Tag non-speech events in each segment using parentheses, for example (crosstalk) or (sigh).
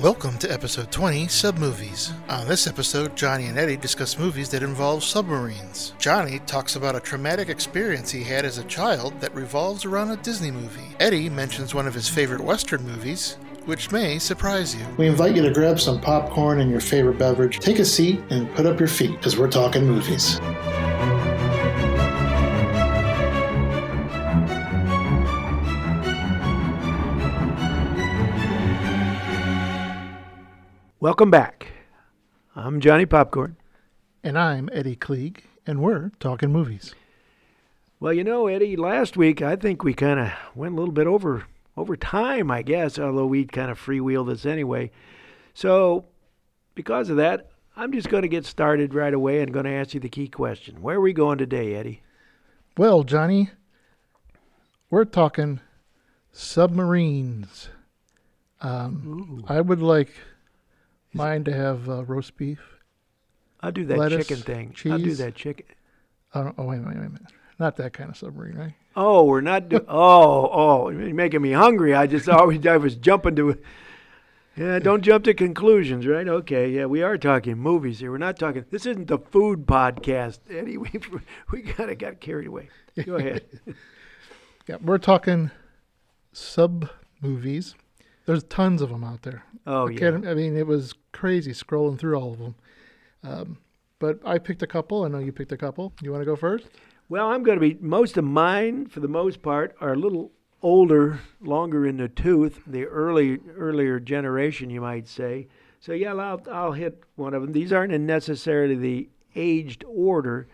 Welcome to episode 20, Submovies. On this episode, Johnny and Eddie discuss movies that involve submarines. Johnny talks about a traumatic experience he had as a child that revolves around a Disney movie. Eddie mentions one of his favorite Western movies, which may surprise you. We invite you to grab some popcorn and your favorite beverage, take a seat, and put up your feet because we're talking movies. Welcome back. I'm Johnny Popcorn. And I'm Eddie Klieg, and we're talking movies. Well, you know, Eddie, last week I think we kind of went a little bit over over time, I guess, although we kind of freewheeled this anyway. So, because of that, I'm just going to get started right away and going to ask you the key question. Where are we going today, Eddie? Well, Johnny, we're talking submarines. Um, I would like mine to have uh, roast beef. I'll do that lettuce, chicken thing. Cheese. I'll do that chicken. Oh, oh, wait a minute, wait a minute. Not that kind of submarine, right? Oh, we're not. Do- (laughs) oh, oh, you're making me hungry. I just always I was jumping to. Yeah, don't jump to conclusions, right? Okay, yeah, we are talking movies here. We're not talking. This isn't the food podcast, Eddie. (laughs) We we kind of got carried away. Go ahead. (laughs) Yeah, we're talking sub movies. There's tons of them out there. Oh I yeah. I mean, it was crazy scrolling through all of them. Um, but I picked a couple. I know you picked a couple. You want to go first? Well, I'm going to be most of mine, for the most part, are a little older, longer in the tooth, the early earlier generation, you might say. So yeah, I'll I'll hit one of them. These aren't necessarily the aged order,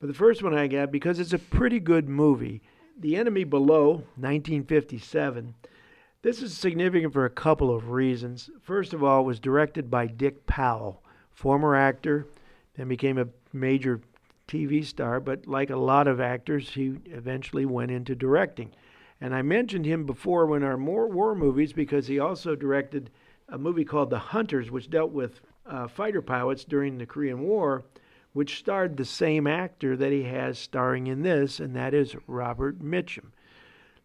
but the first one I got because it's a pretty good movie. The Enemy Below, 1957. This is significant for a couple of reasons. First of all, it was directed by Dick Powell, former actor, and became a major TV star, but like a lot of actors, he eventually went into directing. And I mentioned him before when our more war movies because he also directed a movie called The Hunters, which dealt with uh, fighter pilots during the Korean War, which starred the same actor that he has starring in this, and that is Robert Mitchum.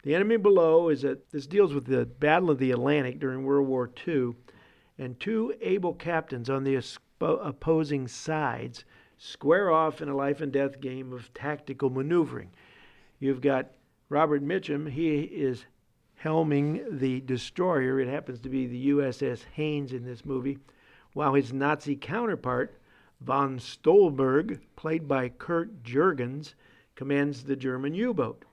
The Enemy Below is that this deals with the Battle of the Atlantic during World War II, and two able captains on the opposing sides square off in a life and death game of tactical maneuvering. You've got Robert Mitchum, he is helming the destroyer. It happens to be the USS Haynes in this movie, while his Nazi counterpart, von Stolberg, played by Kurt Jurgens, commands the German U boat.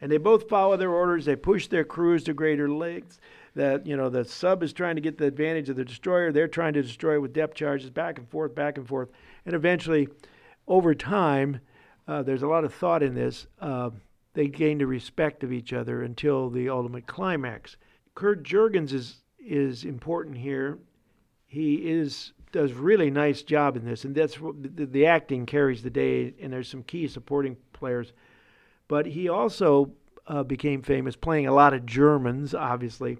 And they both follow their orders. They push their crews to greater lengths. That you know, the sub is trying to get the advantage of the destroyer. They're trying to destroy it with depth charges, back and forth, back and forth. And eventually, over time, uh, there's a lot of thought in this. Uh, they gain the respect of each other until the ultimate climax. Kurt Jurgens is is important here. He is does really nice job in this, and that's the, the acting carries the day. And there's some key supporting players, but he also uh, became famous playing a lot of Germans, obviously.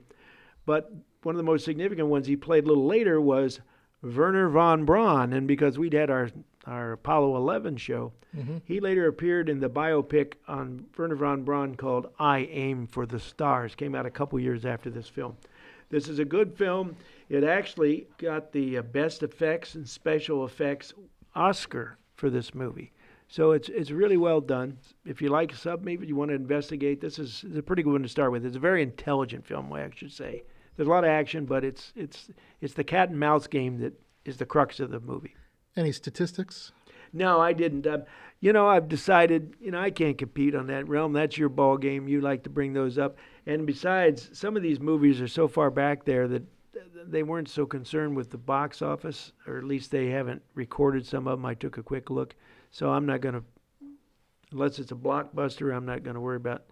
But one of the most significant ones he played a little later was Wernher von Braun, and because we'd had our our Apollo 11 show, he later appeared in the biopic on Wernher von Braun called "I Aim for the Stars." Came out a couple years after this film. This is a good film. It actually got the uh, best effects and special effects Oscar for this movie. So it's it's really well done. If you like sub movie, you want to investigate. This is, is a pretty good one to start with. It's a very intelligent film, I should say. There's a lot of action, but it's it's it's the cat and mouse game that is the crux of the movie. Any statistics? No, I didn't. Um, you know, I've decided. You know, I can't compete on that realm. That's your ball game. You like to bring those up. And besides, some of these movies are so far back there that they weren't so concerned with the box office, or at least they haven't recorded some of them. I took a quick look, so I'm not going to, unless it's a blockbuster, I'm not going to worry about.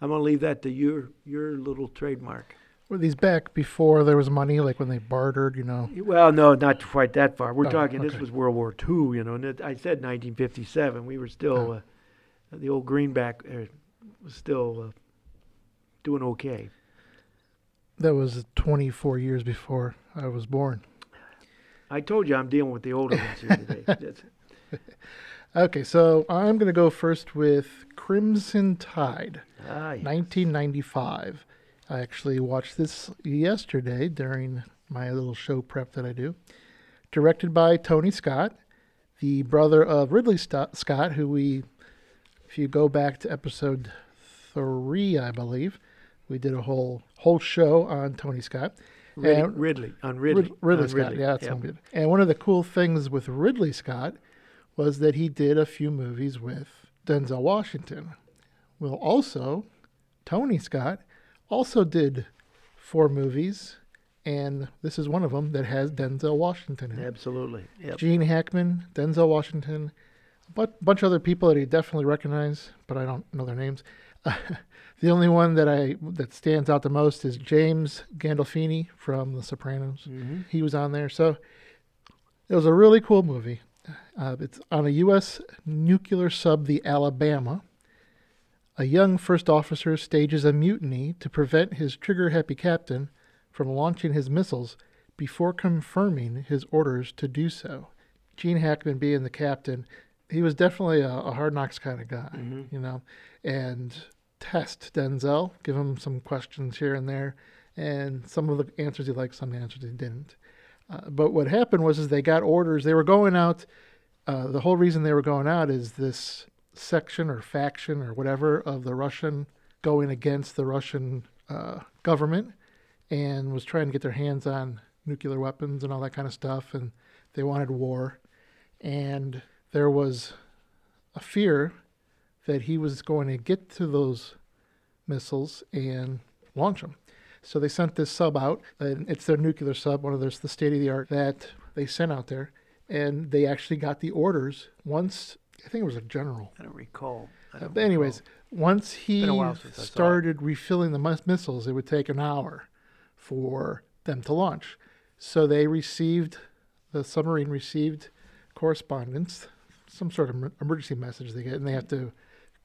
I'm going to leave that to your your little trademark. Were these back before there was money, like when they bartered, you know? Well, no, not quite that far. We're Oh, talking. This was World War II, you know. And it, I said 1957. We were still uh, the old greenback uh, was still uh, doing okay. That was 24 years before I was born. I told you I'm dealing with the older ones here today. (laughs) Okay, so I'm going to go first with Crimson Tide, ah, yeah. 1995. I actually watched this yesterday during my little show prep that I do. Directed by Tony Scott, the brother of Ridley Scott, who we, if you go back to episode three, I believe, we did a whole whole show on Tony Scott. Ridley, And- Ridley on Ridley. Rid- Ridley on Scott, yeah, that's Yep. And one of the cool things with Ridley Scott was that he did a few movies with Denzel Washington. Well, also, Tony Scott also did four movies, and this is one of them that has Denzel Washington in it. Absolutely. Yep. Gene Hackman, Denzel Washington, a bunch of other people that he definitely recognize, but I don't know their names. (laughs) the only one that I that stands out the most is James Gandolfini from The Sopranos. Mhm. He was on there, so it was a really cool movie. Uh, it's on a U.S. nuclear sub, the Alabama. A young first officer stages a mutiny to prevent his trigger-happy captain from launching his missiles before confirming his orders to do so. Gene Hackman being the captain, he was definitely a, a hard knocks kind of guy, Mhm. you know, and test Denzel, give him some questions here and there, and some of the answers he liked, some answers he didn't. Uh, but what happened was, is they got orders. They were going out. Uh, the whole reason they were going out is this section or faction or whatever of the Russian going against the Russian uh, government and was trying to get their hands on nuclear weapons and all that kind of stuff. And they wanted war. And there was a fear that he was going to get to those missiles and launch them. So they sent this sub out, and it's their nuclear sub, one of those the state of the art that they sent out there, and they actually got the orders once. I think it was a general. I don't recall. I Uh, don't but anyways, once he been a while since I saw it. started refilling the mis- missiles, it would take an hour for them to launch. So they received, the submarine received correspondence, some sort of emergency message they get, and they have to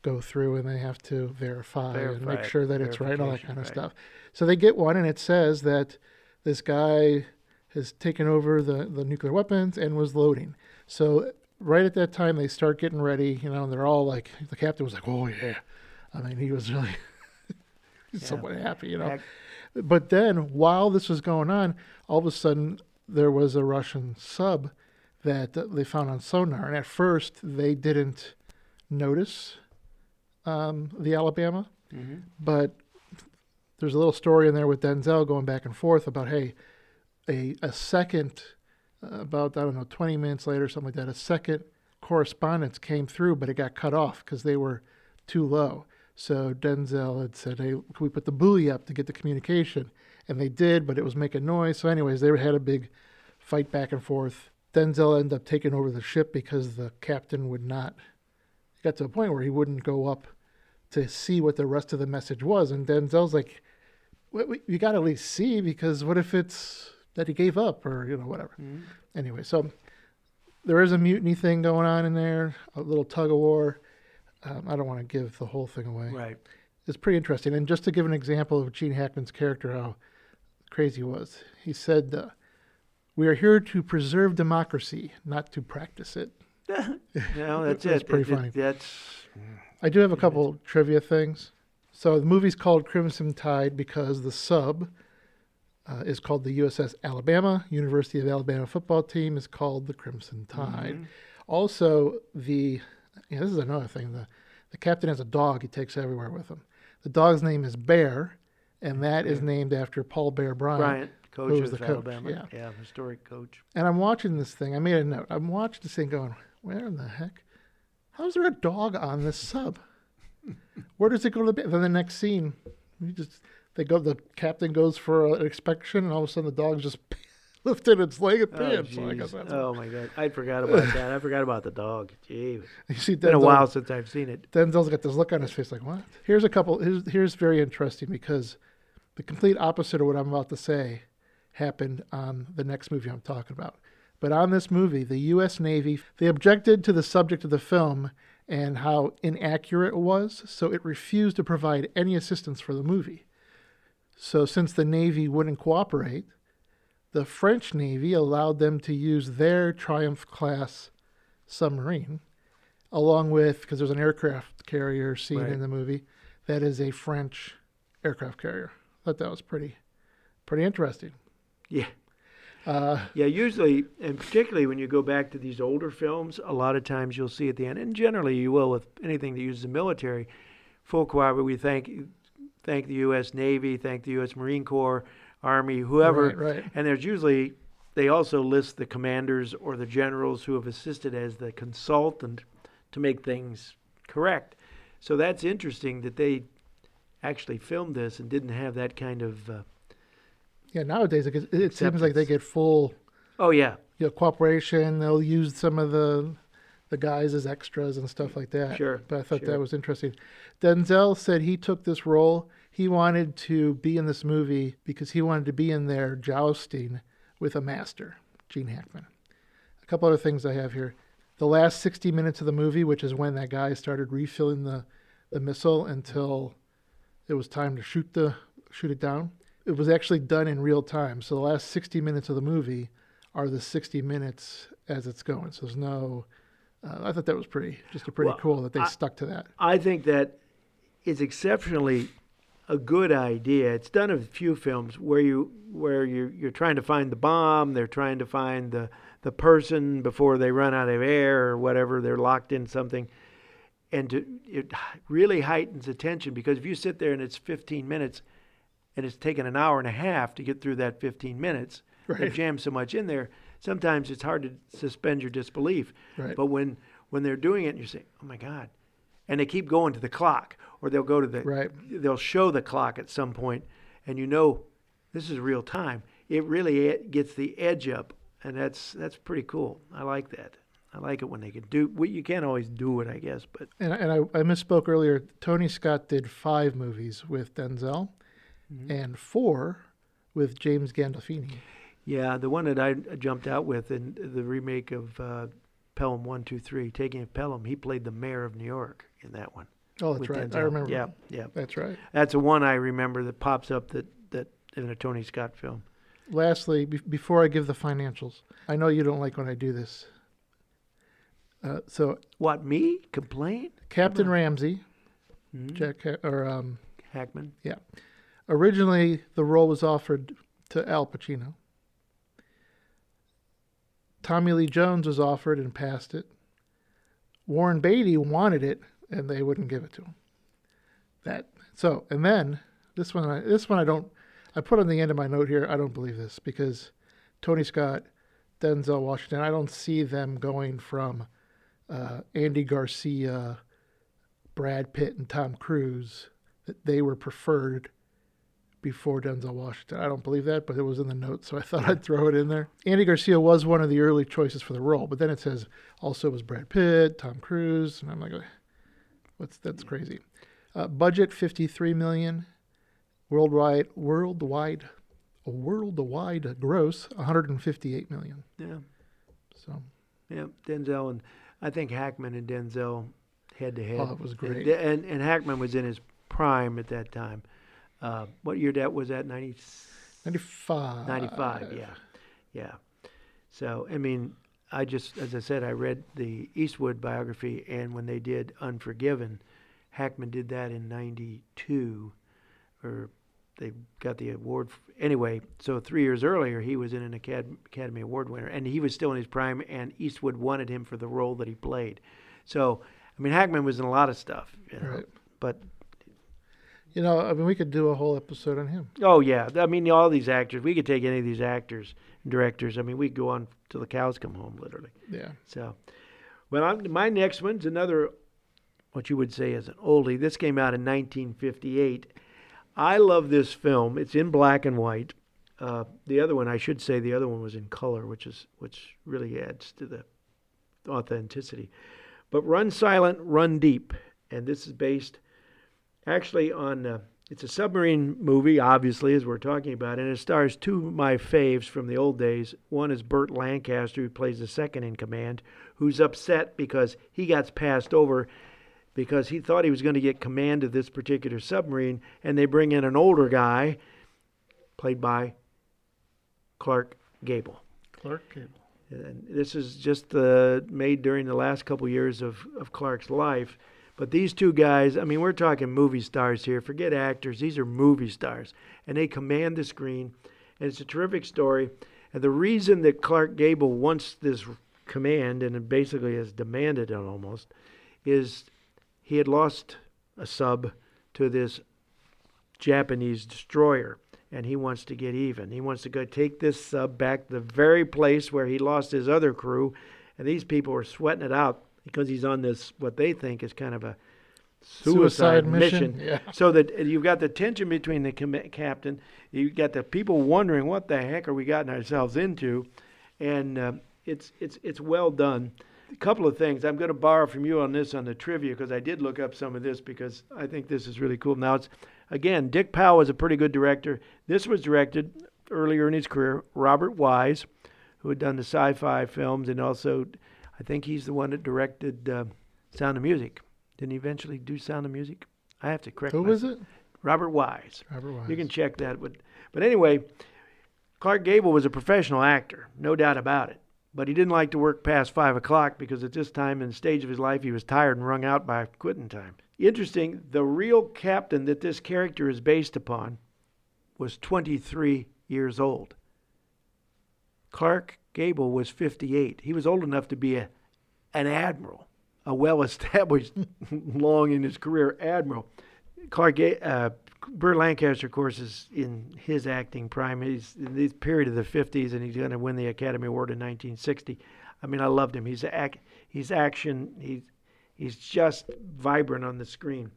go through and they have to verify, and make sure that it's right, and all that kind of right. stuff. So they get one, and it says that this guy has taken over the, the nuclear weapons and was loading. So right at that time, they start getting ready. You know, and they're all like, the captain was like, "Oh yeah," I mean, he was really (laughs) somewhat happy. You know, Heck, but then while this was going on, all of a sudden there was a Russian sub that they found on sonar, and at first they didn't notice um, the Alabama, mhm. but there's a little story in there with Denzel going back and forth about hey, a a second, uh, about I don't know, 20 minutes later, something like that, a second correspondence came through, but it got cut off because they were too low. So Denzel had said, "Hey, can we put the buoy up to get the communication?" And they did, but it was making noise. So, anyways, they had a big fight back and forth. Denzel ended up taking over the ship because the captain would not. It got to a point where he wouldn't go up to see what the rest of the message was, and Denzel's like, "Well, we- "You got to at least see because what if it's that he gave up or you know whatever." Mhm. Anyway, so there is a mutiny thing going on in there, a little tug of war. Um, I don't want to give the whole thing away. Right. It's pretty interesting. And just to give an example of Gene Hackman's character, how crazy he was, he said, uh, "We are here to preserve democracy, not to practice it." (laughs) No, that's That's it. pretty It- it- funny. That's I do have a couple trivia things. So the movie's called Crimson Tide because the sub uh, is called the USS Alabama. University of Alabama football team is called the Crimson Tide. Mhm. Also, the yeah, this is another thing. The the captain has a dog he takes everywhere with him. The dog's name is Bear, and that is Bear. named after Paul Bear Bryant. Bryant, coach was of the coach, Alabama. yeah. historic coach. And I'm watching this thing. I made a note. I'm watching this thing going, where in the heck? How's there a dog on this sub? (laughs) Where does it go to the? Then the next scene, we just they go. The captain goes for an inspection, and all of a sudden the dog's just (laughs) lifted its leg and Oh, pants. so I guess oh my God, I forgot (laughs) about that. I forgot about the dog. Gee, you see. been a while since I've seen it. Denzel's got this look on his face, like what? Here's a couple. Here's here's very interesting because the complete opposite of what I'm about to say happened on the next movie I'm talking about. But on this movie, the U.S. Navy they objected to the subject of the film and how inaccurate it was, so it refused to provide any assistance for the movie. So since the Navy wouldn't cooperate, the French Navy allowed them to use their Triumph class submarine along with because there's an aircraft carrier scene Right. in the movie that is a French aircraft carrier. I Thought that was pretty, pretty interesting. Yeah, Uh, Yeah, usually, and particularly when you go back to these older films, a lot of times you'll see at the end, and generally you will with anything that uses the military, full choir. We thank thank the U.S. Navy, thank the U.S. Marine Corps, Army, whoever, Right, right. and there's usually they also list the commanders or the generals who have assisted as the consultant to make things correct. So that's interesting that they actually filmed this and didn't have that kind of. Uh, yeah, nowadays it, it seems like they get full oh yeah, you know, cooperation. They'll use some of the the guys as extras and stuff like that. Sure, But I thought sure. that was interesting. Denzel said he took this role. He wanted to be in this movie because he wanted to be in there jousting with a master, Gene Hackman. A couple other things I have here. The last 60 minutes of the movie, which is when that guy started refilling the, the missile until it was time to shoot the shoot it down. It was actually done in real time. So the last 60 minutes of the movie are the 60 minutes as it's going. So there's no. Uh, I thought that was pretty, just a pretty Well, cool that they I- stuck to that. I think that is exceptionally a good idea. It's done in a few films where you where you're you're trying to find the bomb, they're trying to find the the person before they run out of air or whatever, they're locked in something. And to, it really heightens attention because if you sit there and it's 15 minutes and it's taken an hour and a half to get through that 15 minutes, Right. they've jammed so much in there, sometimes it's hard to suspend your disbelief. Right. But when when they're doing it and you say, "Oh my God," and they keep going to the clock, or they'll go to the Right. they'll show the clock at some point, and you know this is real time. It really gets the edge up, and that's that's pretty cool. I like that. I like it when they can do. Well, you can't always do it, I guess, but And, and I, I misspoke earlier. Tony Scott did five movies with Denzel Mm-hmm. and four with James Gandolfini. yeah, the one that I jumped out with in the remake of uh, Pelham One Two Three, Taking of Pelham, he played the mayor of New York in that one. Oh, that's right. I remember. Yeah, yeah. That's right. That's the one I remember that pops up that that in a Tony Scott film. Lastly, be- before I give the financials, I know you don't like when I do this. Uh, so What me complain? Captain Ramsey, Mhm. Jack Ha- or um, Hackman. yeah, originally the role was offered to Al Pacino. Tommy Lee Jones was offered and passed it. Warren Beatty wanted it and they wouldn't give it to him. That so and then this one I, this one I don't I put on the end of my note here I don't believe this because Tony Scott, Denzel Washington I don't see them going from uh, Andy Garcia, Brad Pitt and Tom Cruise that they were preferred before Denzel Washington. I don't believe that, but it was in the notes, so I thought I'd throw it in there. Andy Garcia was one of the early choices for the role, but then it says also was Brad Pitt, Tom Cruise, and I'm like, what's that's crazy. Uh, budget 53 million, worldwide worldwide a worldwide gross 158 million. Yeah, So yeah. Denzel and I think Hackman and Denzel head to head. Oh, it was great. And, and and Hackman was in his prime at that time. Uh, what year that was that? 90, 95. 95, Yeah, yeah. So I mean, I just as I said, I read the Eastwood biography, and when they did Unforgiven, Hackman did that in '92, or they got the award. anyway, so three years earlier, he was in an Academy Award winner, and he was still in his prime. And Eastwood wanted him for the role that he played. So, I mean, Hackman was in a lot of stuff, you know, Right. but You know, I mean, we could do a whole episode on him. Oh yeah, I mean all these actors. We could take any of these actors directors. I mean, we could go on till the cows come home, literally. Yeah. So, well, I'm, my next one's another, what you would say is an oldie. This came out in 1958. I love this film. It's in black and white. Uh, the other one, I should say, the other one was in color, which is which really adds to the authenticity. But Run Silent, Run Deep, and this is based actually on. Uh, it's a submarine movie, obviously, as we're talking about, and it stars two of my faves from the old days. One is Burt Lancaster, who plays the second in command, who's upset because he got passed over because he thought he was going to get command of this particular submarine, and they bring in an older guy, played by Clark Gable. Clark Gable. And this is just uh, made during the last couple years of, of Clark's life. But these two guys, I mean, we're talking movie stars here. Forget actors, these are movie stars. And they command the screen. And it's a terrific story. And the reason that Clark Gable wants this command and basically has demanded it almost is he had lost a sub to this Japanese destroyer and he wants to get even. He wants to go take this sub back to the very place where he lost his other crew and these people are sweating it out because he's on this what they think is kind of a suicide, Suicide mission, mission. yeah. So that you've got the tension between the com- captain, you've got the people wondering what the heck are we gotten ourselves into, and uh, it's it's it's well done. A couple of things I'm going to borrow from you on this on the trivia because I did look up some of this because I think this is really cool. Now it's again Dick Powell is a pretty good director. This was directed earlier in his career. Robert Wise, who had done the sci-fi films and also I think he's the one that directed uh, Sound of Music. Didn't he eventually do Sound of Music? I have to correct. Who was it? Robert Wise. Robert Wise. You can check that. But, but anyway, Clark Gable was a professional actor, no doubt about it. But he didn't like to work past five o'clock because at this time in the stage of his life, he was tired and wrung out by quitting time. Interesting, the real captain that this character is based upon was 23 years old. Clark Gable was 58. He was old enough to be a, an admiral, a well established, (laughs) long in his career admiral. Clark, uh, Burt Lancaster, of course, is in his acting prime. He's in the period of the 50s, and he's going to win the Academy Award in 1960. I mean, I loved him. He's ac- he's action. He's he's just vibrant on the screen.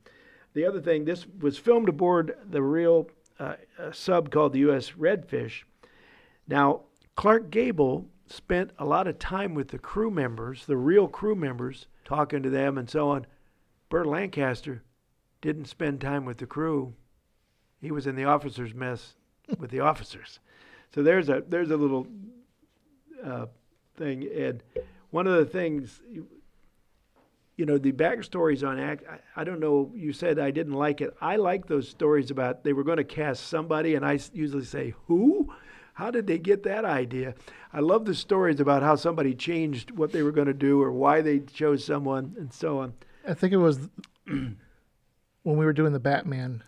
The other thing, this was filmed aboard the real uh, sub called the U.S. Redfish. Now, Clark Gable spent a lot of time with the crew members, the real crew members, talking to them and so on. Burt Lancaster didn't spend time with the crew. He was in the officers' mess with the (laughs) officers. So there's a there's a little uh, thing, and one of the things, you know, the backstories on act. I, I don't know. You said I didn't like it. I like those stories about they were going to cast somebody, and I usually say who. How did they get that idea? I love the stories about how somebody changed what they were going to do or why they chose someone and so on. I think it was (clears throat) when we were doing the Batman,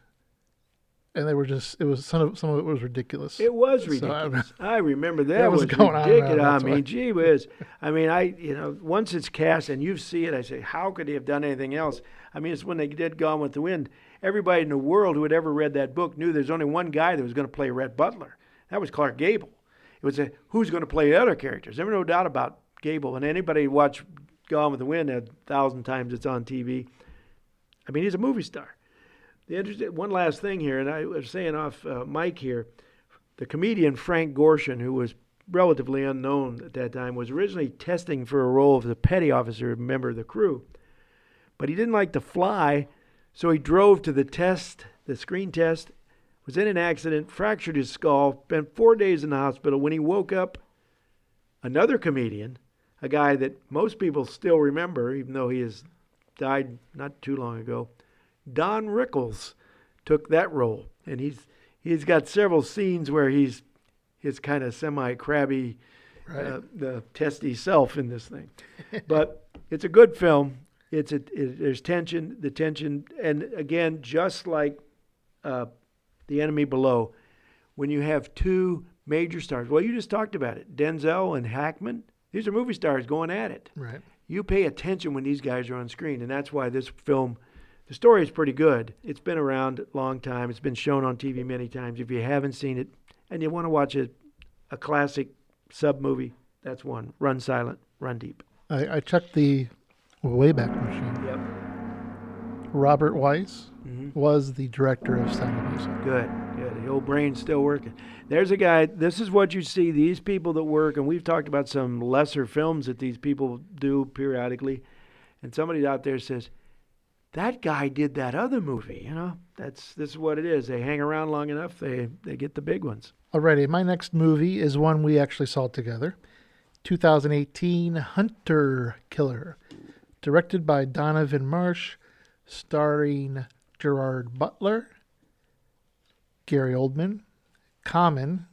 and they were just it was some of some of it was ridiculous. It was So, I- ridiculous. (laughs) I remember that, That was was, going on ridiculous. around, I mean, gee whiz. I mean, I you know once it's cast and you see it, I say, how could he have done anything else? I mean, it's when they did Gone with the Wind. Everybody in the world who had ever read that book knew there's only one guy that was going to play Rhett Butler. That was Clark Gable. It was a who's going to play the other characters. There was no doubt about Gable. And anybody who watched Gone with the Wind a thousand times it's on TV. I mean, he's a movie star. The interesting one last thing here, and I was saying off uh, mic here, the comedian Frank Gorshin, who was relatively unknown at that time, was originally testing for a role of a petty officer, member of the crew, but he didn't like to fly, so he drove to the test, the screen test, was in an accident, fractured his skull, spent four days in the hospital. When he woke up, another comedian, a guy that most people still remember, even though he has died not too long ago, Don Rickles took that role, and he's he's got several scenes where he's his kind of semi crabby, Right. uh, the testy self in this thing. but (laughs) it's a good film. It's a it, there's tension, the tension, and again, just like uh, the enemy below, when you have two major stars. Well, you just talked about it, Denzel and Hackman. These are movie stars going at it right. you pay attention when these guys are on screen, and that's why this film, the story is pretty good. It's been around a long time. It's been shown on TV many times. If you haven't seen it, and you want to watch a, a classic sub movie, that's one. Run Silent, Run Deep. I, I checked the Wayback Machine. Yep. Robert Wise hmm was the director of Sound of Music. Good, good. The old brain's still working. There's a guy. This is what you see. These people that work, and we've talked about some lesser films that these people do periodically, and somebody out there says, "That guy did that other movie." You know, that's this is what it is. They hang around long enough, they they get the big ones. Alrighty, my next movie is one we actually saw together. 2018 Hunter Killer, directed by Donovan Marsh, starring Gerard Butler, Gary Oldman, Common,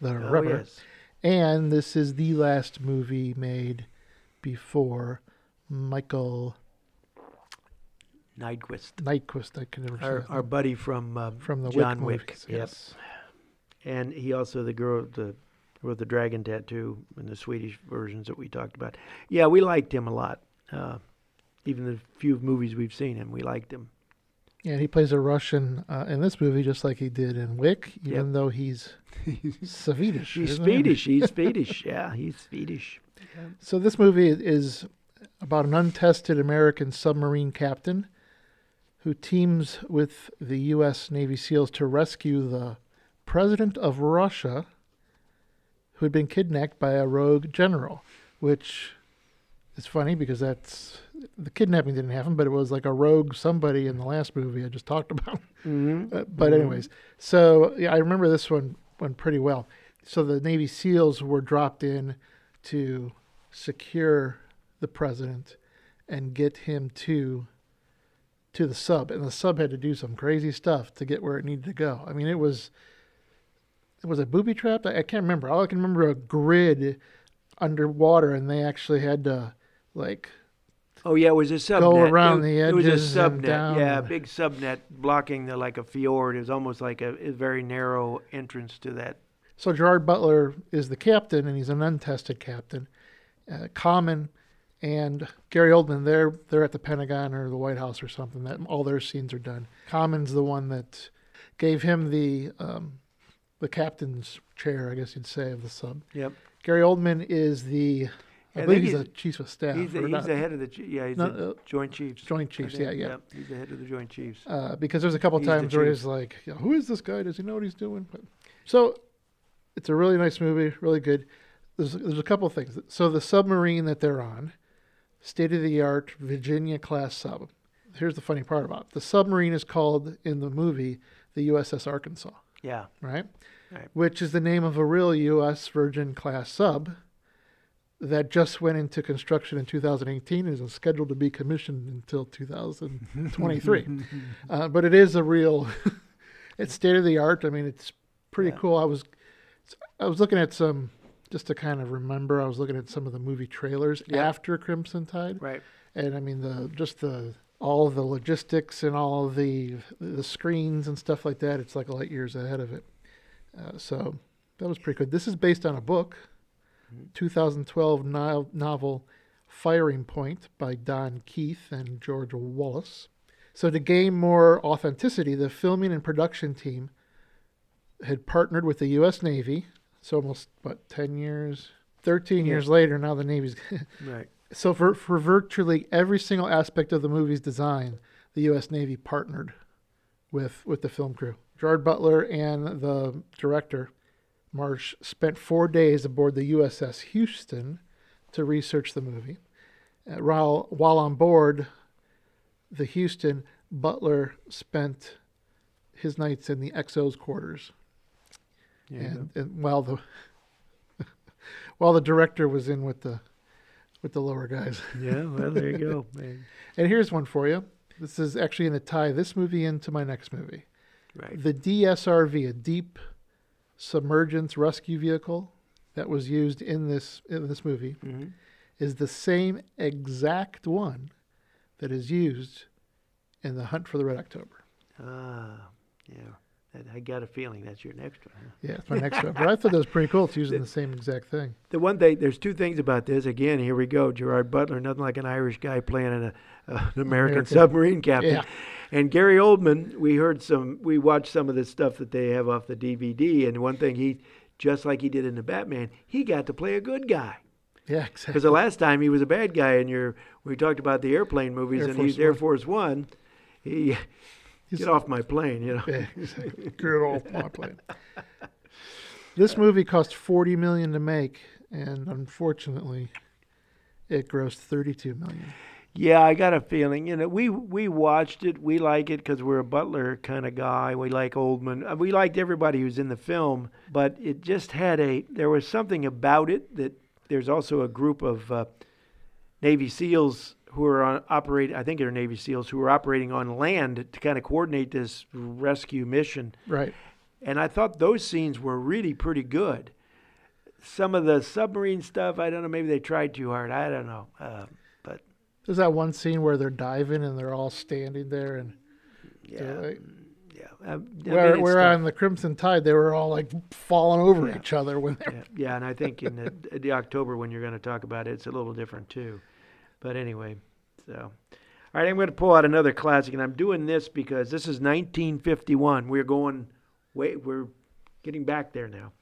the Oh rubber, yes, and this is the last movie made before Michael Nyqvist, Nyqvist. I can never say our our buddy from uh, from the John Wick Wick. Yep. Yes. and he also the girl the with the dragon tattoo and the Swedish versions that we talked about. Yeah, we liked him a lot. Uh, even the few movies we've seen him, we liked him. Yeah, he plays a Russian uh, in this movie just like he did in Wick, even Yep. though he's (laughs) Swedish. He's isn't he? Swedish. He's (laughs) Swedish. Yeah, he's Swedish. So this movie is about an untested American submarine captain who teams with the U.S. Navy SEALs to rescue the president of Russia, who had been kidnapped by a rogue general. Which is funny because that's the kidnapping didn't happen, but it was like a rogue somebody in the last movie I just talked (laughs) about. Mm-hmm. Uh, but anyways, so yeah, I remember this one one pretty well. So the Navy SEALs were dropped in to secure the president and get him to to the sub, and the sub had to do some crazy stuff to get where it needed to go. I mean, it was it was a booby trap. I, I can't remember. All I can remember a grid underwater, and they actually had to like Oh yeah, it was a subnet. Go around it, the It was a edges subnet. down. Yeah, a big subnet blocking the like a fjord. It was almost like a, a very narrow entrance to that. So Gerard Butler is the captain, and he's an untested captain. Uh, Common and Gary Oldman, they're they're at the Pentagon or the White House or something. That all their scenes are done. Common's the one that gave him the um, the captain's chair, I guess you'd say, of the sub. Yep. Gary Oldman is the, I, I believe he's, he's- the chief of staff. He's the, he's not- the head of the yeah. He's No, the uh, Joint Chiefs. Joint Chiefs, think. yeah, yeah. He's the head of the Joint Chiefs. uh, because there's a couple He's times where he's like, "Who is this guy? Does he know what he's doing?" But, so it's a really nice movie, really good. There's there's a couple things. So the submarine that they're on, state of the art Virginia class sub. Here's the funny part about it. the submarine is called in the movie the USS Arkansas, yeah. right? Right. Which is the name of a real U.S. Virgin class sub that just went into construction in 2018 and is scheduled to be commissioned until 2023. (laughs) uh, but it is a real, (laughs) it's state of the art. I mean, it's pretty Yeah. cool. I was, I was looking at some, just to kind of remember, I was looking at some of the movie trailers Yeah. after Crimson Tide, Right. and I mean the just the all the logistics and all the the screens and stuff like that. It's like light years ahead of it. Uh, so that was pretty good. This is based on a book, 2012 no- novel Firing Point by Don Keith and George Wallace. So to gain more authenticity, the filming and production team had partnered with the U.S. Navy. So almost what 10 years, 13 Yeah. years later, now the Navy's (laughs) Right. so for for virtually every single aspect of the movie's design, the U.S. Navy partnered with with the film crew. Gerard Butler and the director, Marsh, spent four days aboard the USS Houston to research the movie. Uh, while while on board the Houston, Butler spent his nights in the XO's quarters, go. and, and while the (laughs) while the director was in with the with the lower guys. Yeah. Well, there you go. man. (laughs) And here's one for you. This is actually going to tie this movie into my next movie. Right. The DSRV, a deep submergence rescue vehicle that was used in this in this movie, hmm is the same exact one that is used in the Hunt for the Red October. Ah. Yeah. That- I got a feeling that's your next one. Huh? Yeah, it's my next one. But I thought that was pretty cool. It's using the same exact thing. The one thing, there's two things about this. Again, here we go. Gerard Butler, nothing like an Irish guy playing an, uh, an American, American. submarine (laughs) captain. Yeah. And Gary Oldman, we heard some, we watched some of the stuff that they have off the DVD. And one thing he, just like he did in the Batman, he got to play a good guy. Yeah, exactly. Because the last time he was a bad guy, and your we talked about the airplane movies, Air and Force he's Air Force One. He get off my plane, you know. Yeah, exactly. Get off my plane. This movie cost forty million to make, and unfortunately, it grossed thirty-two million. Yeah, I got a feeling. You know, we we watched it. We like it because we're a Butler kind of guy. We like Oldman. Uh, We liked everybody who's in the film, but it just had a. There was something about it that there's also a group of uh, Navy SEALs who are on operate. I think they're Navy SEALs who are operating on land to kind of coordinate this rescue mission. Right. And I thought those scenes were really pretty good. Some of the submarine stuff, I don't know. Maybe they tried too hard. I don't know. Uh, but There's that one scene where they're diving and they're all standing there, and yeah. like, Yeah, uh, I Where, where on the Crimson Tide, they were all like falling over Yeah. each other when they yeah, yeah, and I think in the, the October when you're going to talk about it, it's a little different too. But anyway, so all right, I'm going to pull out another classic, and I'm doing this because this is 1951. We're going way, we're getting back there now.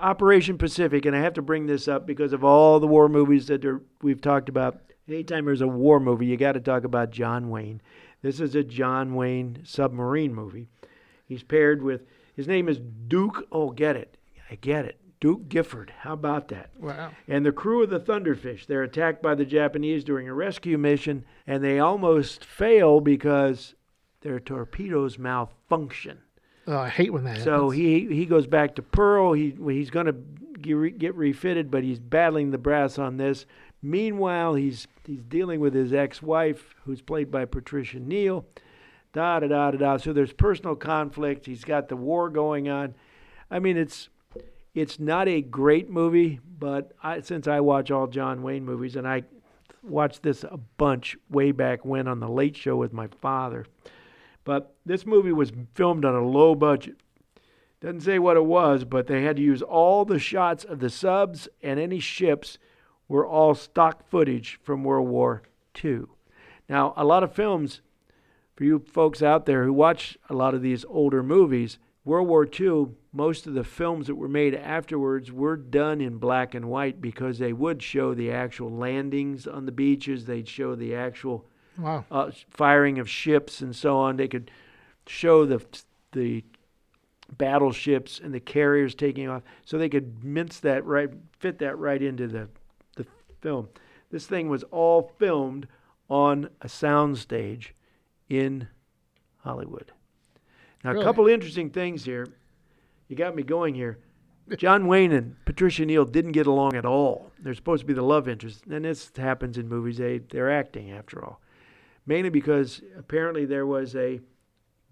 Operation Pacific, and I have to bring this up because of all the war movies that are, we've talked about. Anytime there's a war movie, you got to talk about John Wayne. This is a John Wayne submarine movie. He's paired with his name is Duke. Oh, get it, I get it, Duke Gifford. How about that? Wow. And the crew of the Thunderfish, they're attacked by the Japanese during a rescue mission, and they almost fail because their torpedoes malfunction. Oh, I hate when that So happens. he he goes back to Pearl. He he's going to get refitted, but he's battling the brass on this. Meanwhile, he's he's dealing with his ex-wife, who's played by Patricia Neal. Da da da da da. So there's personal conflict. He's got the war going on. I mean, it's it's not a great movie, but I, since I watch all John Wayne movies, and I watched this a bunch way back when on the Late Show with my father. But this movie was filmed on a low budget. Doesn't say what it was, but they had to use all the shots of the subs and any ships were all stock footage from World War II. Now, a lot of films, for you folks out there who watch a lot of these older movies, World War II, most of the films that were made afterwards were done in black and white because they would show the actual landings on the beaches, they'd show the actual wow. uh, firing of ships and so on. They could show the the battleships and the carriers taking off, so they could mince that right, fit that right into the the film. This thing was all filmed on a soundstage in Hollywood. Now, Really? a couple interesting things here. You got me going here. John (laughs) Wayne and Patricia Neal didn't get along at all. They're supposed to be the love interest, and this happens in movies. They they're acting after all, mainly because apparently there was a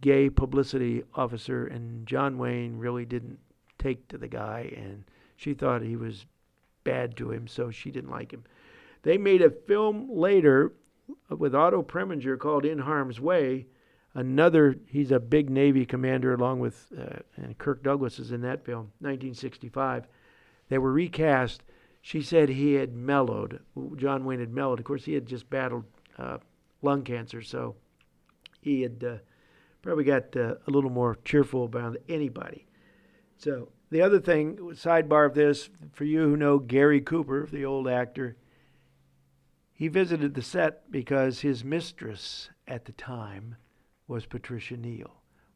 gay publicity officer, and John Wayne really didn't take to the guy, and she thought he was bad to him, so she didn't like him. They made a film later with Otto Preminger called In Harm's Way. Another, he's a big Navy commander along with, uh, and Kirk Douglas is in that film, 1965. They were recast. She said he had mellowed. John Wayne had mellowed. Of course, he had just battled uh, lung cancer, so he had uh, probably got uh, a little more cheerful about anybody. So the other thing, sidebar of this, for you who know Gary Cooper, the old actor, he visited the set because his mistress at the time was Patricia Neal,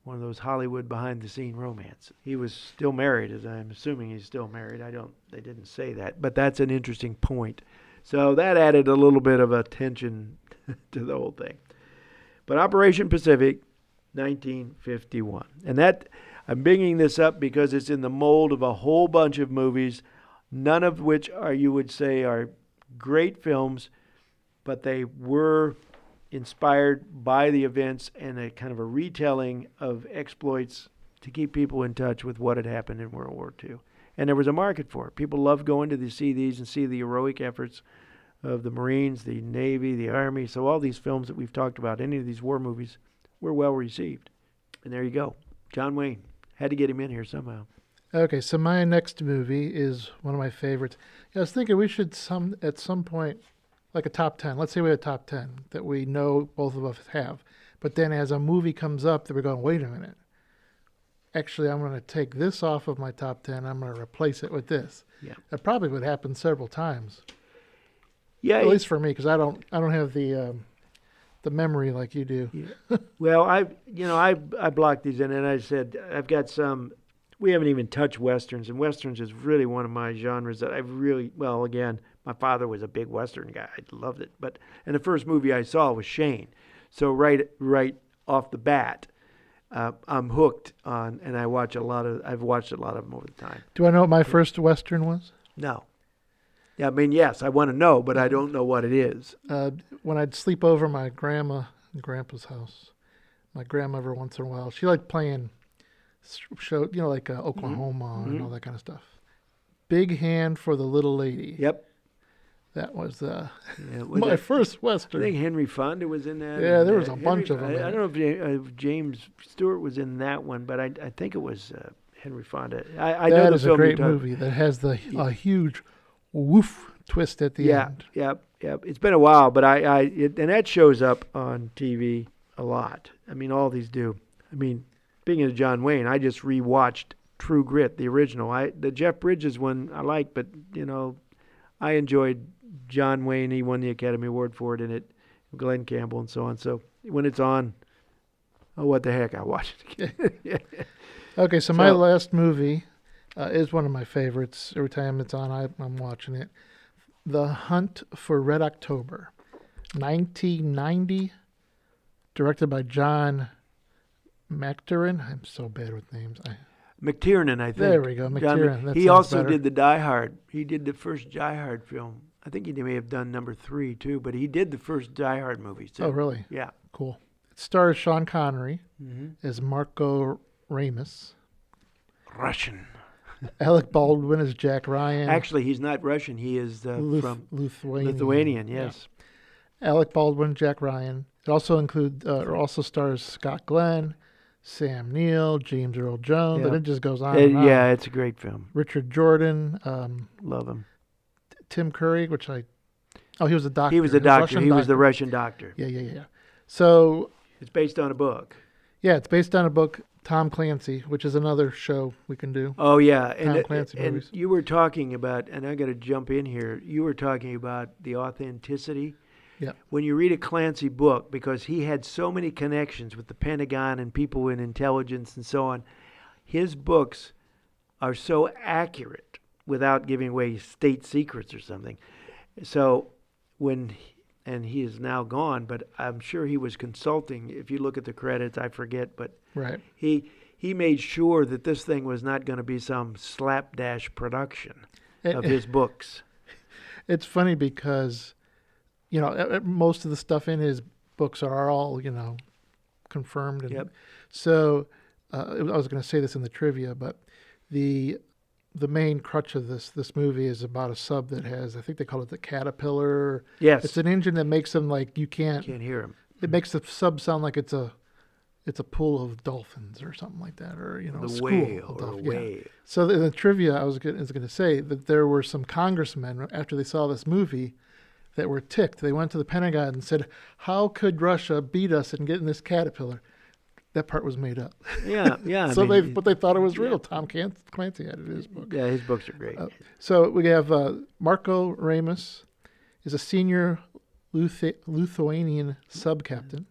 one of those Hollywood behind-the-scene romances. He was still married, as I'm assuming he's still married. I don't, they didn't say that, but that's an interesting point. So that added a little bit of attention (laughs) to the whole thing. But Operation Pacific, 1951, and that I'm bringing this up because it's in the mold of a whole bunch of movies, none of which are you would say are great films, but they were inspired by the events and a kind of a retelling of exploits to keep people in touch with what had happened in World War II. And there was a market for it. People loved going to the, see these and see the heroic efforts of the Marines, the Navy, the Army. So all these films that we've talked about, any of these war movies, were well received. And there you go. John Wayne. Had to get him in here somehow. Okay, so my next movie is one of my favorites. I was thinking we should some at some point, like a top ten. Let's say we have a top ten that we know both of us have, but then as a movie comes up, that we're going, wait a minute. Actually, I'm going to take this off of my top ten. I'm going to replace it with this. Yeah. That probably would happen several times, Yeah, at it- least for me, because I don't I don't have the um, the memory like you do. yeah. Well, I you know I I blocked these in, and I said I've got some. We haven't even touched westerns, and westerns is really one of my genres that I've really well. Again, my father was a big western guy. I loved it, but and the first movie I saw was Shane, so right right off the bat, uh, I'm hooked on, and I watch a lot of. I've watched a lot of them over the time. Do I know what my first western was? No. Yeah, I mean, yes, I want to know, but I don't know what it is. uh, when I'd sleep over my grandma and grandpa's house. My grandma every once in a while, she liked playing show, you know, like uh, Oklahoma and Mhm. all that kind of stuff. Big Hand for the Little Lady. Yep. That was uh, Yeah, (laughs) was my that- first I think Henry Fonda was in that. Yeah, there was uh, a bunch of them. I, I don't know if, uh, if James Stewart was in that one, but I, I think it was uh, Henry Fonda. I, I know that the is a film great movie that has the a huge woof twist at the yeah, end. yeah, yeah. It's been a while, but I, I it, and that shows up on TV a lot. I mean, all these do. I mean, being of John Wayne, I just rewatched True Grit, the original. I the Jeff Bridges one I like, but you know, I enjoyed John Wayne. He won the Academy Award for it in it. Glen Campbell and so on. So when it's on, oh what the heck, I watch it again. (laughs) Okay, so, my last movie uh, is one of my favorites. Every time it's on, I, I'm watching it. The Hunt for Red October, 1990, directed by John McTiernan. I'm so bad with names. I, McTiernan, I think. There we go, John McTiernan. That he also better. did the Die Hard. He did the first Die Hard film. I think he may have done number three too, but he did the first Die Hard movie. too. oh, really? Yeah. Cool. It stars Sean Connery Mm-hmm. as Marko Ramius, Russian. (laughs) Alec Baldwin as Jack Ryan. Actually, he's not Russian. He is uh, Luth- from Lithuanian. Lithuanian. Yeah. Yes. Alec Baldwin, Jack Ryan. It also includes, uh, or also stars Scott Glenn, Sam Neill, James Earl Jones, and it just goes on. And on. yeah, it's a great film. Richard Jordan, um, Love him. Tim Curry, which I, oh, he was a doctor. He was a doctor. Russian He was the. Russian doctor. Yeah, yeah, yeah. So It's based on a book. yeah, it's based on a book, Tom Clancy, which is another show we can do. Oh yeah, and, Tom uh, Clancy and movies. you were talking about, and I got to jump in here. You were talking about the authenticity. Yeah. When you read a Clancy book, because he had so many connections with the Pentagon and people in intelligence and so on, his books are so accurate without giving away state secrets or something. So when and he is now gone, but I'm sure he was consulting. If you look at the credits, I forget, but Right. he he made sure that this thing was not going to be some slapdash production It- of his (laughs) books. it's funny because, you know, most of the stuff in his books are all, you know, confirmed. And Yep. So uh, I was going to say this in the trivia, but the the main crutch of this this movie is about a sub that has, I think they call it the Caterpillar. Yes, It's an engine that makes them like you can't. can't hear him. It makes the sub sound like it's a it's a pool of dolphins or something like that, or you know, The whale or. Yeah. whale. So in the trivia, I was going to say that there were some congressmen after they saw this movie that were ticked. They went to the Pentagon and said, "How could Russia beat us and get in this caterpillar?" That part was made up. Yeah, yeah. (laughs) I so mean, they, but they thought it was real. Tom Can- Clancy had it in his book. yeah, his books are great. Uh, So we have uh, Marko Ramius is a senior Luth- Lithuanian sub-captain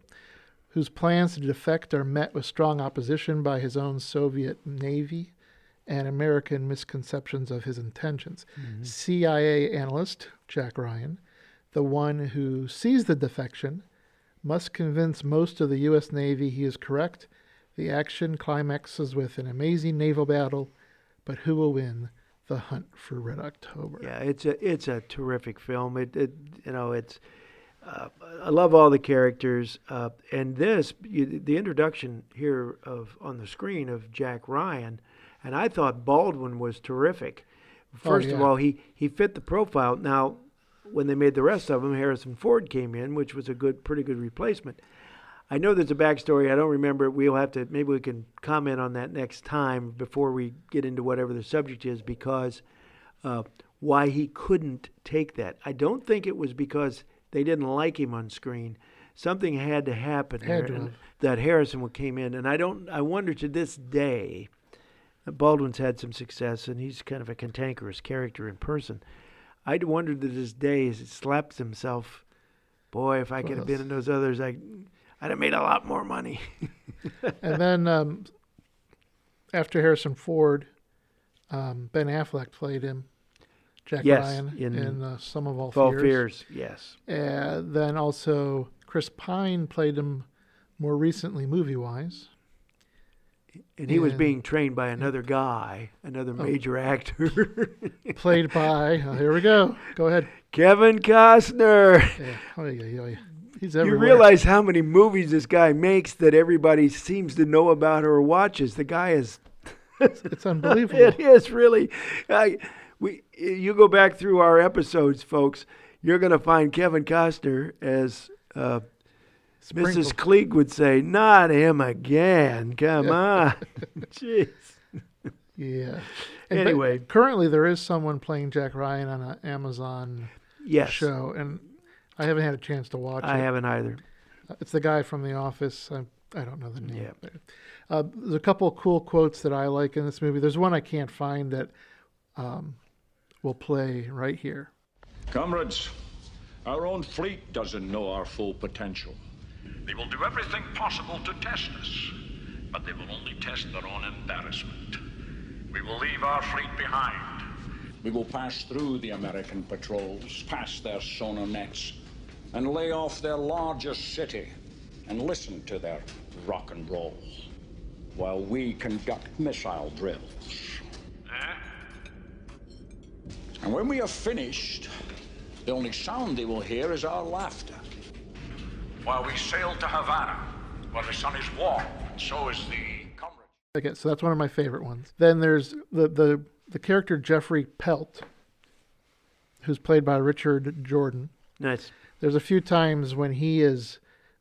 whose plans to defect are met with strong opposition by his own Soviet Navy and American misconceptions of his intentions. CIA analyst Jack Ryan, the one who sees the defection, must convince most of the U.S. Navy he is correct. The action climaxes with an amazing naval battle, but who will win? The Hunt for Red October. Yeah, it's a it's a terrific film. It, it you know it's. Uh, I love all the characters, uh, and this you, the introduction here of on the screen of Jack Ryan, and I thought Baldwin was terrific. First of yeah. all, he he fit the profile. Now, when they made the rest of them, Harrison Ford came in, which was a good, pretty good replacement. I know there's a backstory. I don't remember. We'll have to maybe we can comment on that next time before we get into whatever the subject is, because uh, why he couldn't take that. I don't think it was because they didn't like him on screen. Something had to happen Had to that Harrison came in, and I don't. I wonder to this day. Baldwin's had some success, and he's kind of a cantankerous character in person. I'd wondered to this day as he slaps himself, boy, if I could have been in those others, I, I'd have made a lot more money. (laughs) and then um, after Harrison Ford, um, Ben Affleck played him, Jack Yes, Ryan, in in, uh, Sum of All, Fall Fears. Fears, yes. And then also Chris Pine played him more recently, movie wise. And he was being trained by another guy, another Oh. major actor, (laughs) Played by, oh, here we go. Go ahead. Kevin Costner. Yeah. Oh, yeah, yeah, yeah. He's You realize how many movies this guy makes that everybody seems to know about or watches. The guy is (laughs) it's unbelievable. It is really. I, we you go back through our episodes, folks. you're going to find Kevin Costner as uh, Sprinkle. Mrs. Cleek would say, "Not him again! Come on, (laughs) jeez." Yeah. And Anyway. currently there is someone playing Jack Ryan on an Amazon Yes, show, and I haven't had a chance to watch it. I it. haven't either. It's the guy from The Office. I, I don't know the name. Yeah. but, Uh, there's a couple of cool quotes that I like in this movie. There's one I can't find that um, will play right here. Comrades, our own fleet doesn't know our full potential. They will do everything possible to test us, but they will only test their own embarrassment. We will leave our fleet behind. We will pass through the American patrols, past their sonar nets, and lay off their largest city and listen to their rock and roll while we conduct missile drills. Eh? And when we are finished, the only sound they will hear is our laughter. While we sail to Havana, where the sun is warm, and so is the comrade. Okay, so that's one of my favorite ones. Then there's the the, the character Jeffrey Pelt, who's played by Richard Jordan. Nice. There's a few times when he is,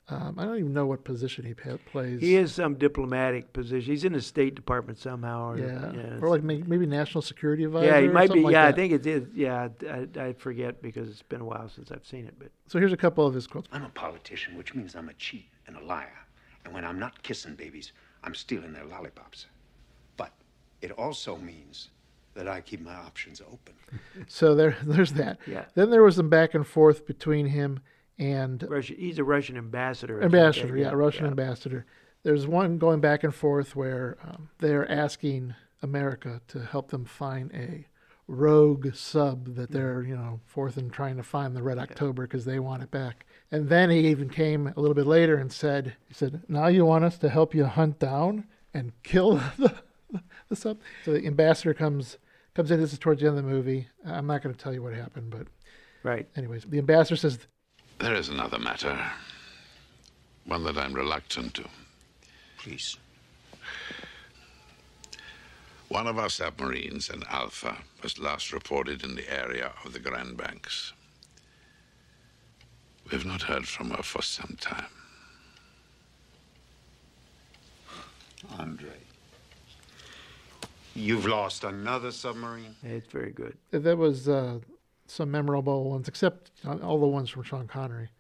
um, I don't even know what position he pa- plays. He is some diplomatic position. He's in the State Department somehow. Or, Yeah, yeah, or like may- maybe national security advisor. yeah, he or might be. like yeah, I think it is. Yeah, I, I forget because it's been a while since I've seen it. But So here's a couple of his quotes. I'm a politician, which means I'm a cheat and a liar. And when I'm not kissing babies, I'm stealing their lollipops. But it also means that I keep my options open. (laughs) So there, (laughs) there's that. Yeah. Then there was some back and forth between him and Russia, he's a Russian ambassador. Ambassador. Yeah, Russian ambassador. There's one going back and forth where um, they're asking America to help them find a rogue sub that they're you know forth and trying to find the Red October because they want it back. And then he even came a little bit later and said, he said, now you want us to help you hunt down and kill (laughs) the, the sub. So the ambassador comes comes in. This is towards the end of the movie. I'm not going to tell you what happened, but Right. anyways, the ambassador says, There is another matter, one that I'm reluctant to. Please. One of our submarines, an Alpha, was last reported in the area of the Grand Banks. We've not heard from her for some time. Andre. You've lost another submarine? It's very good. That was uh, some memorable ones, except all the ones from Sean Connery.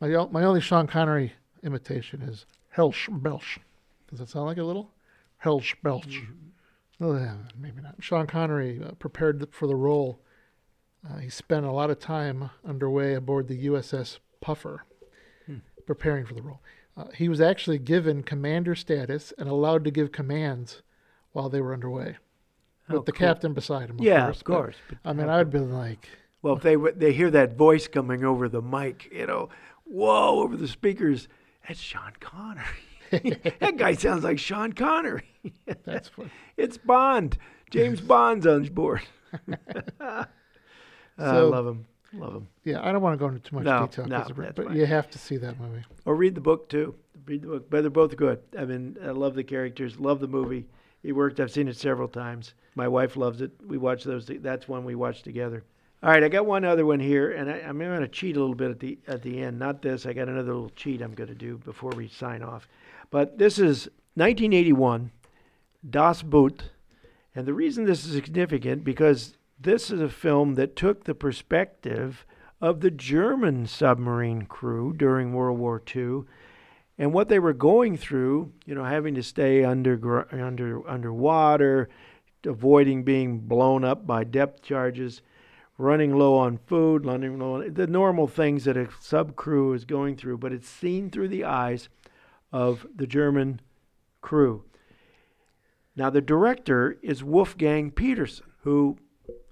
My my only Sean Connery imitation is Helsh Belch. Does that sound like a little? Helsh Belch. Oh, yeah, maybe not. Sean Connery uh, prepared for the role. Uh, he spent a lot of time underway aboard the USS Puffer, preparing for the role. Uh, he was actually given commander status and allowed to give commands while they were underway, with Oh, the cool. captain beside him. Of Yeah, course, of course. But I mean, I'd been like, Well, if they they hear that voice coming over the mic, you know, whoa, over the speakers, that's Sean Connery. (laughs) that guy sounds like Sean Connery. (laughs) that's fun. it's Bond. James Bond's on board. (laughs) I So- love him. Love him. Yeah, I don't want to go into too much No, detail, no, 'cause of it, that's but fine. you have to see that movie. Or read the book too. Read the book, but they're both good. I mean, I love the characters. Love the movie. It worked. I've seen it several times. My wife loves it. We watch those. That's one we watch together. All right, I got one other one here, and I, I'm going to cheat a little bit at the at the end. Not this. I got another little cheat I'm going to do before we sign off. But this is 1981, Das Boot, and the reason this is significant because this is a film that took the perspective of the German submarine crew during World War II and what they were going through, you know, having to stay under under underwater, avoiding being blown up by depth charges, running low on food, running low on the normal things that a sub crew is going through, but it's seen through the eyes of the German crew. Now the director is Wolfgang Petersen, who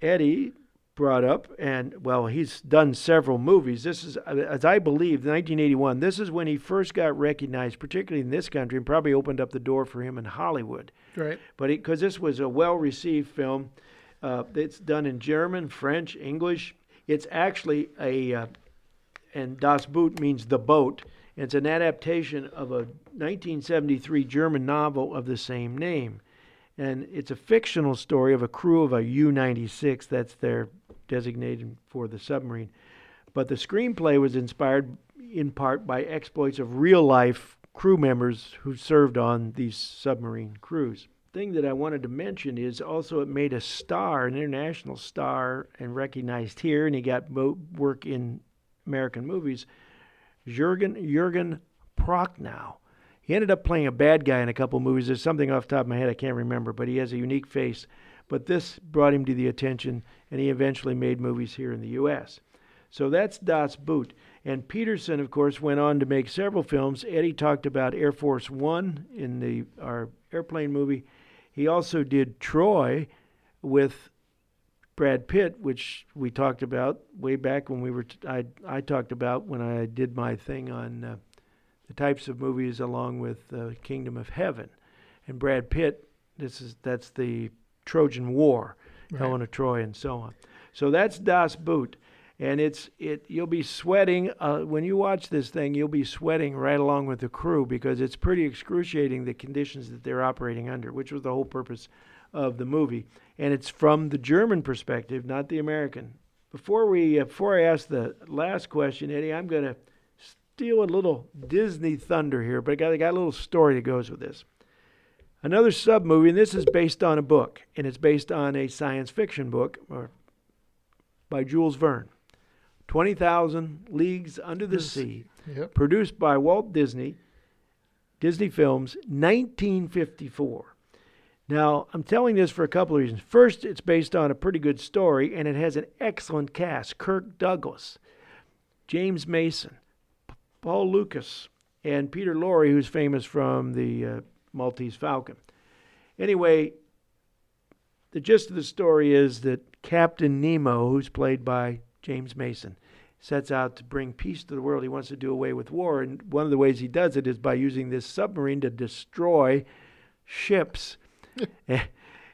Eddie brought up, and well, he's done several movies. This is, as I believe, 1981. This is when he first got recognized, particularly in this country, and probably opened up the door for him in Hollywood. Right. But because this was a well-received film, uh, it's done in German, French, English. It's actually a, uh, and Das Boot means the boat. It's an adaptation of a 1973 German novel of the same name. And it's a fictional story of a crew of a U 96, that's their designated for the submarine. But the screenplay was inspired in part by exploits of real life crew members who served on these submarine crews. Thing that I wanted to mention is also it made a star, an international star, and recognized here, and he got work in American movies. Jurgen Jurgen Prochnow. He ended up playing a bad guy in a couple movies. There's something off the top of my head I can't remember, but he has a unique face. But this brought him to the attention, and he eventually made movies here in the U.S. So that's Das Boot. And Petersen, of course, went on to make several films. Eddie talked about Air Force One in the our airplane movie. He also did Troy with Brad Pitt, which we talked about way back when we were. T- I I talked about when I did my thing on uh, the types of movies along with uh, Kingdom of Heaven, and Brad Pitt. This is that's the Trojan War, Helen of Troy, and so on. So that's Das Boot, and it's it. You'll be sweating uh, when you watch this thing. You'll be sweating right along with the crew because it's pretty excruciating the conditions that they're operating under, which was the whole purpose of the movie. And it's from the German perspective, not the American. Before we uh, before I ask the last question, Eddie, I'm going to steal a little Disney thunder here, but I got, I got a little story that goes with this. Another sub movie, and this is based on a book, and it's based on a science fiction book or by Jules Verne. 20,000 Leagues Under the Sea, Yep. produced by Walt Disney, Disney Films, 1954. Now, I'm telling this for a couple of reasons. First, it's based on a pretty good story, and it has an excellent cast Kirk Douglas, James Mason, Paul Lukas, and Peter Lorre, who's famous from the uh, Maltese Falcon. Anyway, the gist of the story is that Captain Nemo, who's played by James Mason, sets out to bring peace to the world. He wants to do away with war, and one of the ways he does it is by using this submarine to destroy ships. (laughs)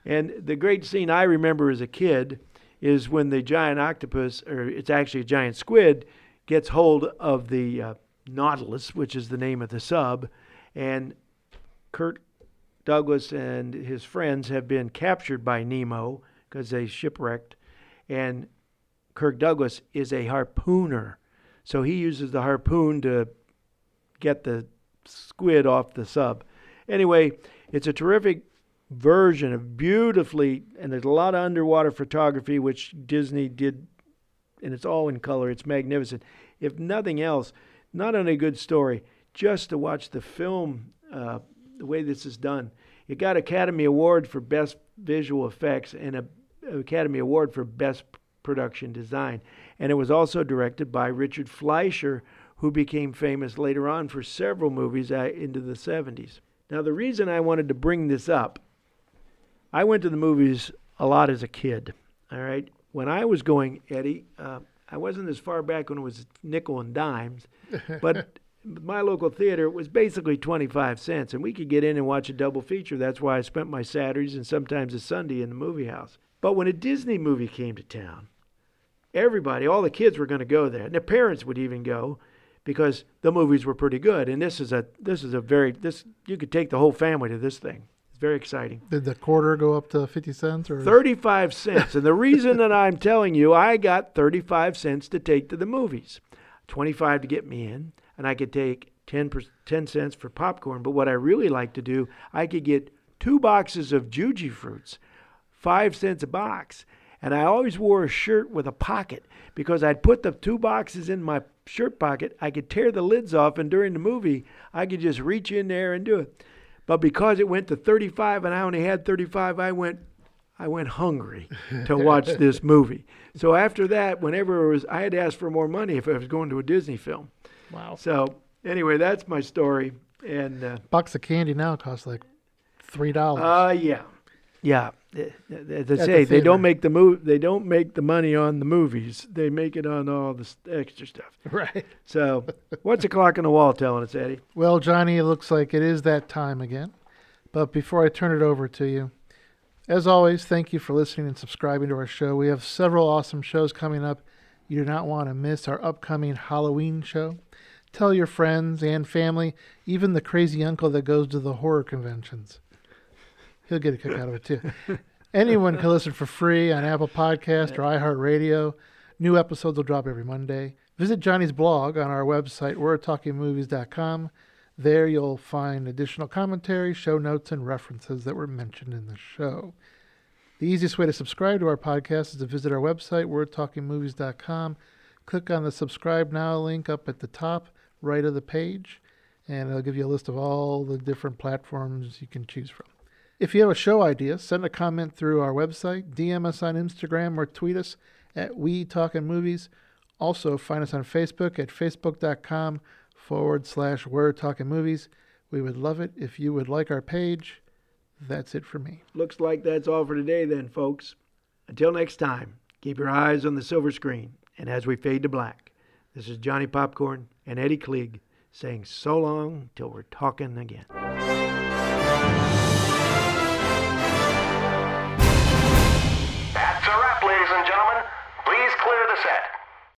and the great scene I remember as a kid is when the giant octopus, or it's actually a giant squid, gets hold of the uh, Nautilus, which is the name of the sub, and Kirk Douglas and his friends have been captured by Nemo because they shipwrecked, and Kirk Douglas is a harpooner. So he uses the harpoon to get the squid off the sub. Anyway, it's a terrific version of beautifully, and there's a lot of underwater photography, which Disney did, and it's all in color. It's magnificent. If nothing else, not only a good story, just to watch the film, uh, the way this is done. It got Academy Award for Best Visual Effects and a Academy Award for Best Production Design. And it was also directed by Richard Fleischer, who became famous later on for several movies uh, into the 70s. Now, the reason I wanted to bring this up, I went to the movies a lot as a kid. All right. When I was going, Eddie, uh, I wasn't as far back when it was nickel and dimes, (laughs) but my local theater was basically 25 cents, and we could get in and watch a double feature. That's why I spent my Saturdays and sometimes a Sunday in the movie house. But when a Disney movie came to town, everybody, all the kids were going to go there, and their parents would even go because the movies were pretty good. And this is a this is a very this you could take the whole family to this thing. It's very exciting. Did the quarter go up to 50 cents or 35 cents. And the reason that I'm telling you, I got 35 cents to take to the movies. 25 to get me in, and I could take 10 per, 10 cents for popcorn. But what I really like to do, I could get two boxes of Jujyfruits, 5 cents a box. And I always wore a shirt with a pocket because I'd put the two boxes in my shirt pocket. I could tear the lids off, and during the movie, I could just reach in there and do it. But because it went to 35 and I only had 35, I went I went hungry to (laughs) watch this movie. So after that, whenever it was I had to ask for more money if I was going to a Disney film. Wow. So anyway, that's my story. And uh, box of candy now costs like three dollars. uh yeah. Yeah. Eh, eh, as I At the say, they don't make the move they don't make the money on the movies. They make it on all the extra stuff. (laughs) right. So, what's the clock on the wall telling us, Eddie? Well, Johnny, it looks like it is that time again. But before I turn it over to you, as always, thank you for listening and subscribing to our show. We have several awesome shows coming up. You do not want to miss our upcoming Halloween show. Tell your friends and family, even the crazy uncle that goes to the horror conventions. He'll get a kick out of it too. Anyone can listen for free on Apple Podcast or iHeartRadio. New episodes will drop every Monday. Visit Johnny's blog on our website, we'retalkingmovies.com. There you'll find additional commentary, show notes, and references that were mentioned in the show. The easiest way to subscribe to our podcast is to visit our website, we'retalkingmovies.com. Click on the subscribe now link up at the top right of the page, and it'll give you a list of all the different platforms you can choose from. If you have a show idea, send a comment through our website, DM us on Instagram, or tweet us at We Talking Movies. Also, find us on Facebook at facebook.com forward slash We're Talking Movies. We would love it if you would like our page. That's it for me. Looks like that's all for today, then, folks. Until next time, keep your eyes on the silver screen. And as we fade to black, this is Johnny Popcorn and Eddie Klieg saying so long till we're talking again. Clear the set.